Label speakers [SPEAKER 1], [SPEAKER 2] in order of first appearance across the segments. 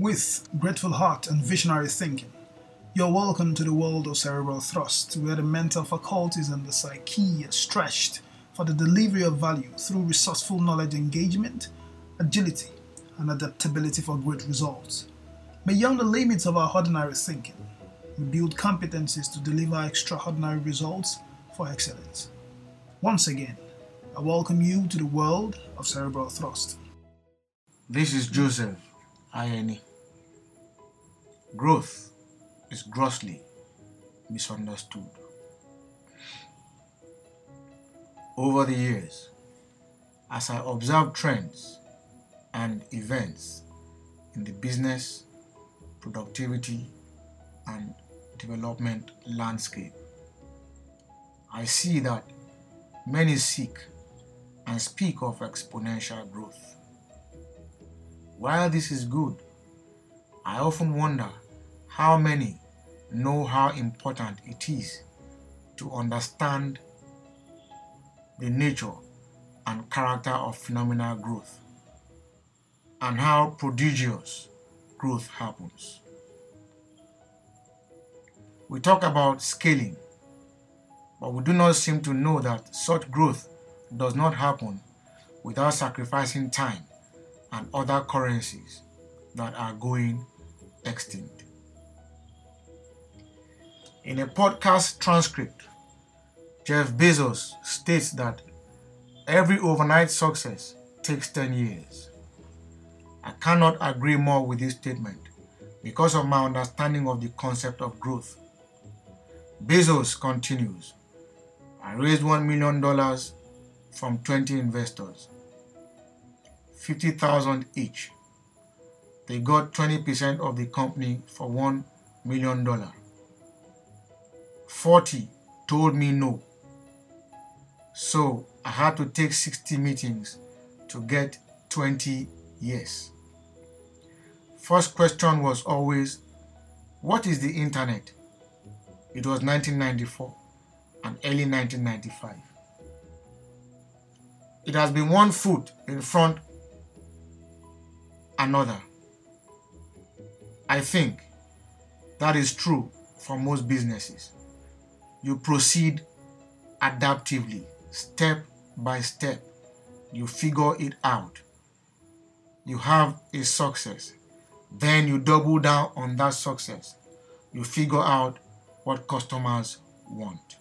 [SPEAKER 1] With grateful heart and visionary thinking, you're welcome to the world of cerebral thrust, where the mental faculties and the psyche are stretched for the delivery of value through resourceful knowledge engagement, agility, and adaptability for great results. Beyond the limits of our ordinary thinking, we build competencies to deliver extraordinary results for excellence. Once again, I welcome you to the world of cerebral thrust.
[SPEAKER 2] This is Joseph Ayeni. Growth is grossly misunderstood. Over the years, as I observe trends and events in the business, productivity, and development landscape, I see that many seek and speak of exponential growth. While this is good, often wonder how many know how important it is to understand the nature and character of phenomenal growth and how prodigious growth happens. We talk about scaling, but we do not seem to know that such growth does not happen without sacrificing time and other currencies that are going extinct. In a podcast transcript, Jeff Bezos states that every overnight success takes 10 years. I cannot agree more with this statement because of my understanding of the concept of growth. Bezos continues I raised $1 million from 20 investors, 50,000 each. They got 20% of the company for $1 million. 40 told me no. So I had to take 60 meetings to get 20 yes. First question was always, what is the internet? It was 1994 and early 1995. It has been one foot in front another. I think that is true for most businesses. You proceed adaptively, step by step. You figure it out. You have a success. Then you double down on that success. You figure out what customers want.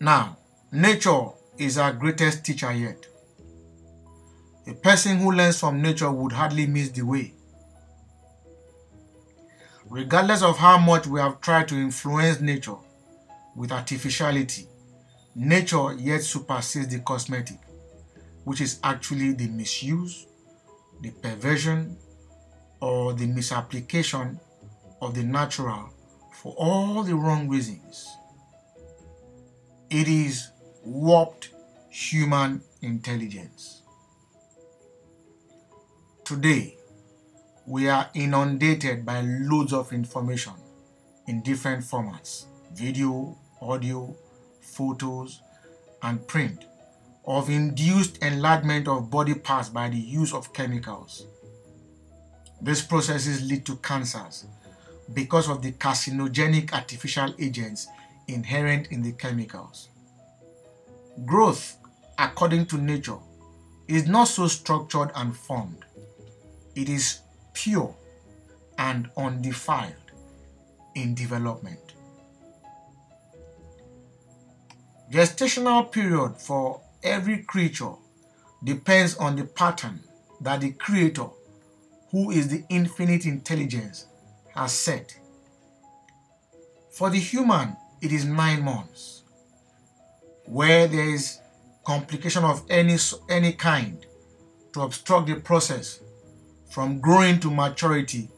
[SPEAKER 2] Now, nature is our greatest teacher yet. A person who learns from nature would hardly miss the way. Regardless of how much we have tried to influence nature with artificiality, nature yet supersedes the cosmetic, which is actually the misuse, the perversion, or the misapplication of the natural for all the wrong reasons. It is warped human intelligence. Today, we are inundated by loads of information in different formats video, audio, photos, and print of induced enlargement of body parts by the use of chemicals. These processes lead to cancers because of the carcinogenic artificial agents inherent in the chemicals. Growth, according to nature, is not so structured and formed. It is pure and undefiled in development. Gestational period for every creature depends on the pattern that the creator, who is the infinite intelligence, has set. For the human, it is nine months. Where there is complication of any, any kind to obstruct the process from growing to maturity,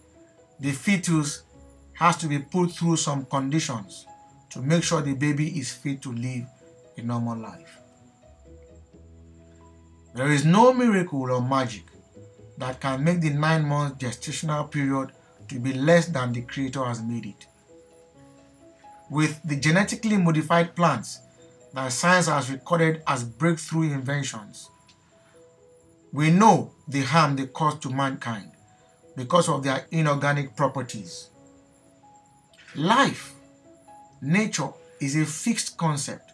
[SPEAKER 2] the fetus has to be put through some conditions to make sure the baby is fit to live a normal life. There is no miracle or magic that can make the nine month gestational period to be less than the Creator has made it. With the genetically modified plants that science has recorded as breakthrough inventions, We know the harm they cause to mankind because of their inorganic properties. Life, nature, is a fixed concept,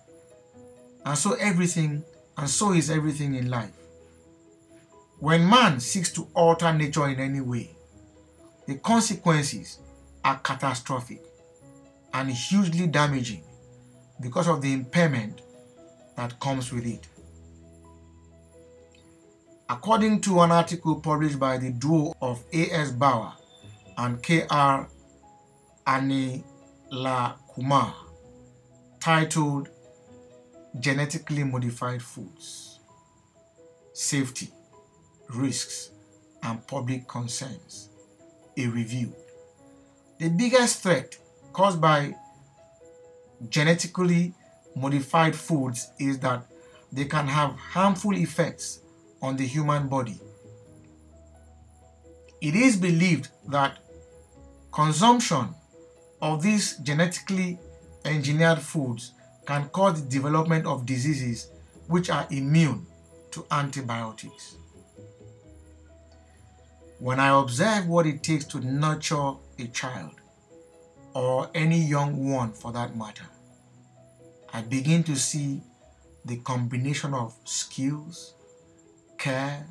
[SPEAKER 2] and so everything, and so is everything in life. When man seeks to alter nature in any way, the consequences are catastrophic and hugely damaging because of the impairment that comes with it. According to an article published by the duo of A.S. Bawa and K.R. Kumar, titled Genetically Modified Foods Safety, Risks, and Public Concerns, a review. The biggest threat caused by genetically modified foods is that they can have harmful effects on the human body. It is believed that consumption of these genetically engineered foods can cause the development of diseases which are immune to antibiotics. When I observe what it takes to nurture a child, or any young one for that matter, I begin to see the combination of skills, care,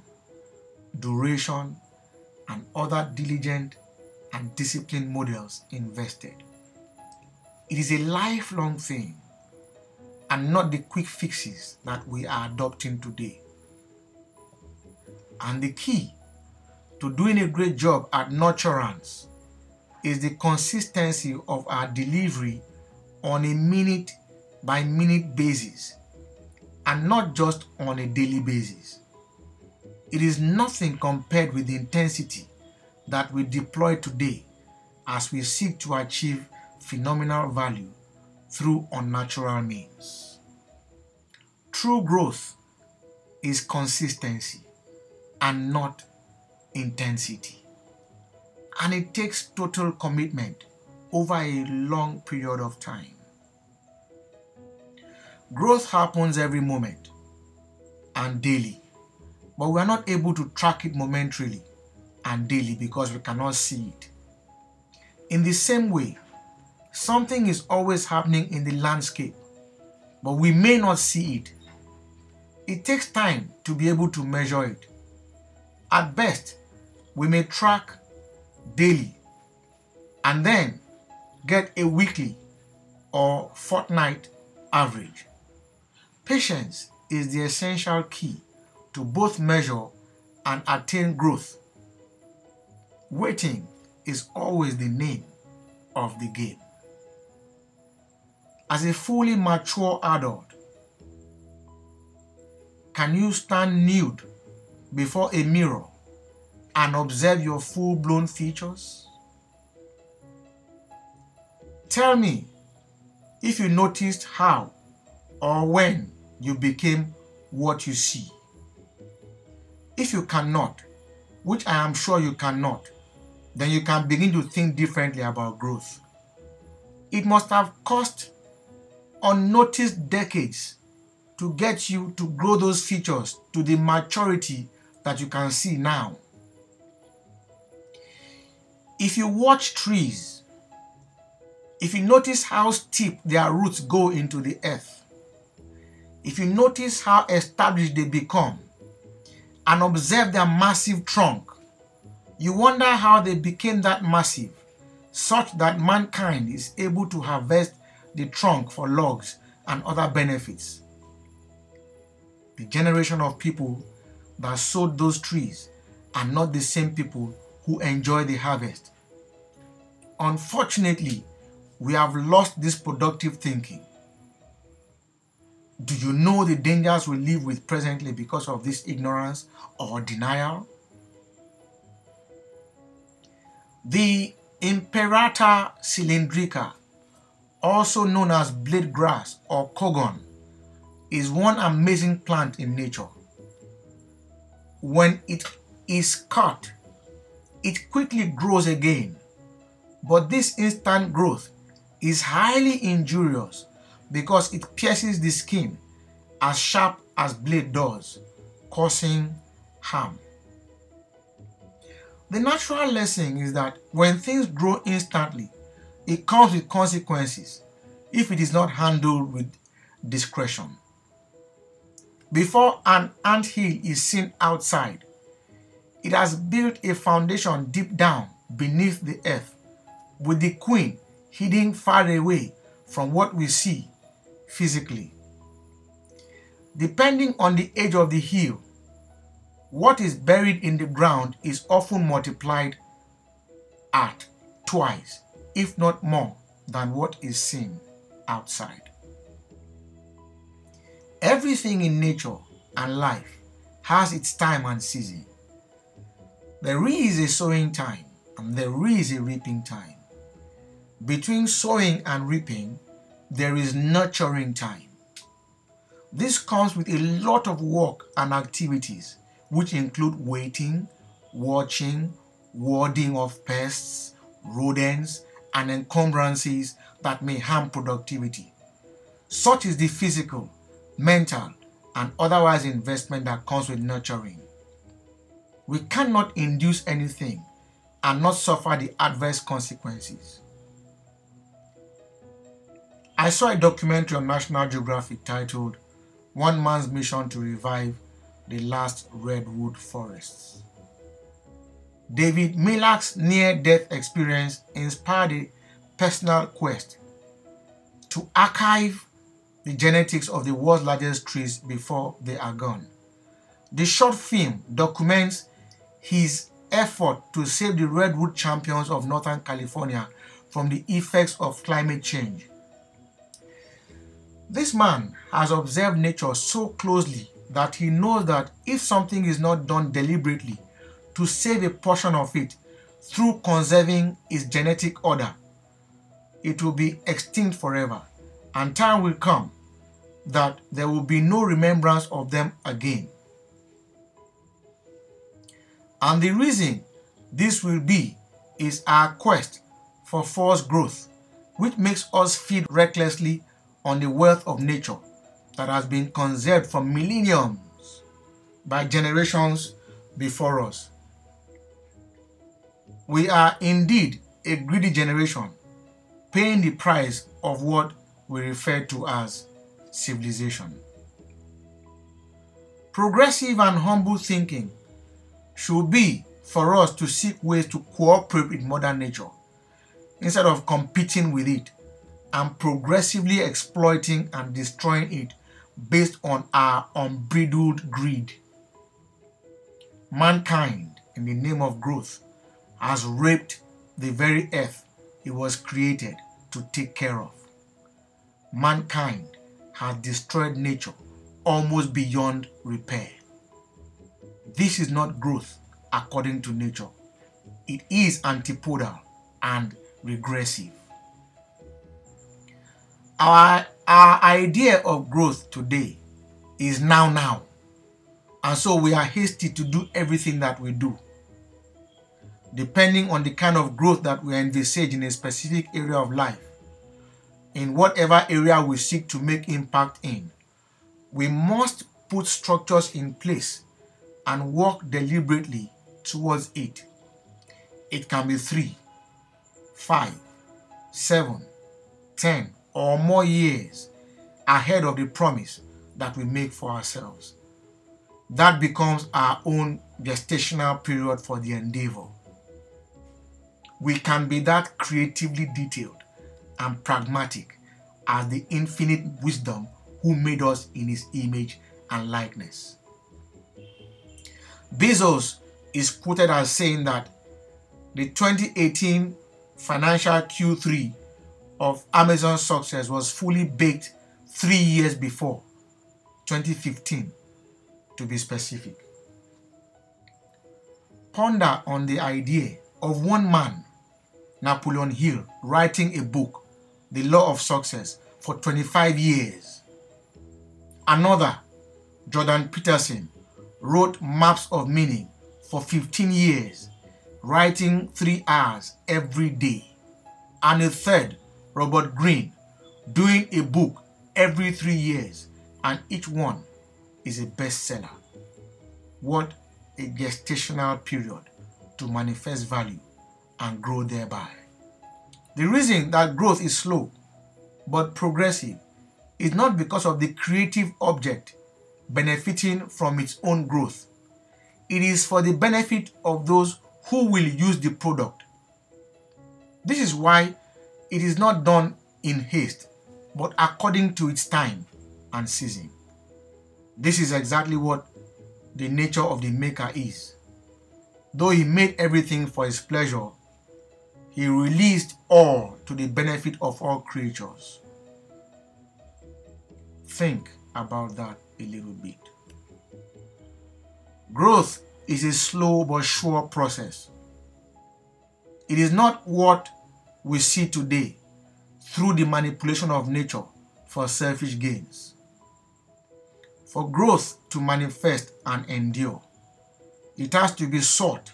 [SPEAKER 2] duration, and other diligent and disciplined models invested. It is a lifelong thing and not the quick fixes that we are adopting today. And the key to doing a great job at nurturance is the consistency of our delivery on a minute by minute basis and not just on a daily basis. It is nothing compared with the intensity that we deploy today as we seek to achieve phenomenal value through unnatural means. True growth is consistency and not intensity. And it takes total commitment over a long period of time. Growth happens every moment and daily but we are not able to track it momentarily and daily because we cannot see it. In the same way, something is always happening in the landscape, but we may not see it. It takes time to be able to measure it. At best, we may track daily and then get a weekly or fortnight average. Patience is the essential key to both measure and attain growth. Waiting is always the name of the game. As a fully mature adult, can you stand nude before a mirror and observe your full blown features? Tell me if you noticed how or when you became what you see. If you cannot, which I am sure you cannot, then you can begin to think differently about growth. It must have cost unnoticed decades to get you to grow those features to the maturity that you can see now. If you watch trees, if you notice how steep their roots go into the earth, if you notice how established they become, and observe their massive trunk. You wonder how they became that massive, such that mankind is able to harvest the trunk for logs and other benefits. The generation of people that sowed those trees are not the same people who enjoy the harvest. Unfortunately, we have lost this productive thinking. Do you know the dangers we live with presently because of this ignorance or denial? The Imperata cylindrica, also known as blade grass or cogon, is one amazing plant in nature. When it is cut, it quickly grows again, but this instant growth is highly injurious because it pierces the skin as sharp as blade does, causing harm. The natural lesson is that when things grow instantly, it comes with consequences if it is not handled with discretion. Before an ant hill is seen outside, it has built a foundation deep down beneath the earth, with the queen hidden far away from what we see physically. Depending on the age of the hill, what is buried in the ground is often multiplied at twice, if not more, than what is seen outside. Everything in nature and life has its time and season. There is a sowing time and there is a reaping time. Between sowing and reaping, there is nurturing time. This comes with a lot of work and activities, which include waiting, watching, warding off pests, rodents, and encumbrances that may harm productivity. Such is the physical, mental, and otherwise investment that comes with nurturing. We cannot induce anything and not suffer the adverse consequences. I saw a documentary on National Geographic titled One Man's Mission to Revive the Last Redwood Forests. David Milarch's near death experience inspired a personal quest to archive the genetics of the world's largest trees before they are gone. The short film documents his effort to save the redwood champions of Northern California from the effects of climate change. This man has observed nature so closely that he knows that if something is not done deliberately to save a portion of it through conserving its genetic order, it will be extinct forever, and time will come that there will be no remembrance of them again. And the reason this will be is our quest for forced growth, which makes us feed recklessly on the wealth of nature that has been conserved for millenniums by generations before us. We are indeed a greedy generation, paying the price of what we refer to as civilization. Progressive and humble thinking should be for us to seek ways to cooperate with modern nature instead of competing with it and progressively exploiting and destroying it based on our unbridled greed. Mankind, in the name of growth, has raped the very earth it was created to take care of. Mankind has destroyed nature almost beyond repair. This is not growth according to nature. It is antipodal and regressive. Our, our idea of growth today is now, now. And so we are hasty to do everything that we do. Depending on the kind of growth that we envisage in a specific area of life, in whatever area we seek to make impact in, we must put structures in place and work deliberately towards it. It can be three, five, seven, ten, or more years ahead of the promise that we make for ourselves. That becomes our own gestational period for the endeavor. We can be that creatively detailed and pragmatic as the infinite wisdom who made us in his image and likeness. Bezos is quoted as saying that the 2018 financial Q3 of Amazon's success was fully baked three years before, 2015 to be specific. Ponder on the idea of one man, Napoleon Hill, writing a book, The Law of Success, for 25 years. Another, Jordan Peterson, wrote Maps of Meaning for 15 years, writing three hours every day. And a third, Robert Greene, doing a book every three years, and each one is a bestseller. What a gestational period to manifest value and grow thereby. The reason that growth is slow but progressive is not because of the creative object benefiting from its own growth. It is for the benefit of those who will use the product. This is why it is not done in haste, but according to its time and season. This is exactly what the nature of the Maker is. Though He made everything for His pleasure, He released all to the benefit of all creatures. Think about that a little bit. Growth is a slow but sure process. It is not what we see today through the manipulation of nature for selfish gains. For growth to manifest and endure, it has to be sought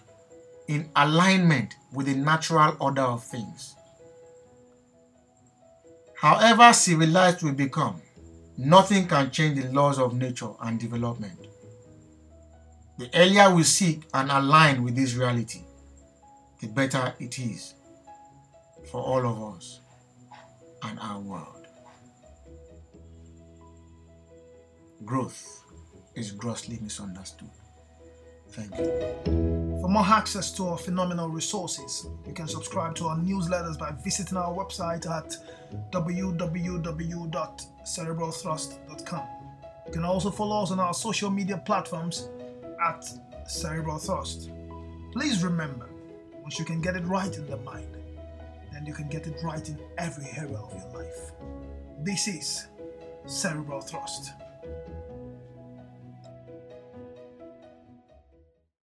[SPEAKER 2] in alignment with the natural order of things. However civilized we become, nothing can change the laws of nature and development. The earlier we seek and align with this reality, the better it is for all of us and our world. Growth is grossly misunderstood. Thank you.
[SPEAKER 1] For more access to our phenomenal resources, you can subscribe to our newsletters by visiting our website at www.cerebralthrust.com. You can also follow us on our social media platforms at Cerebral Thrust. Please remember, once you can get it right in the mind, then you can get it right in every area of your life. This is Cerebral Thrust.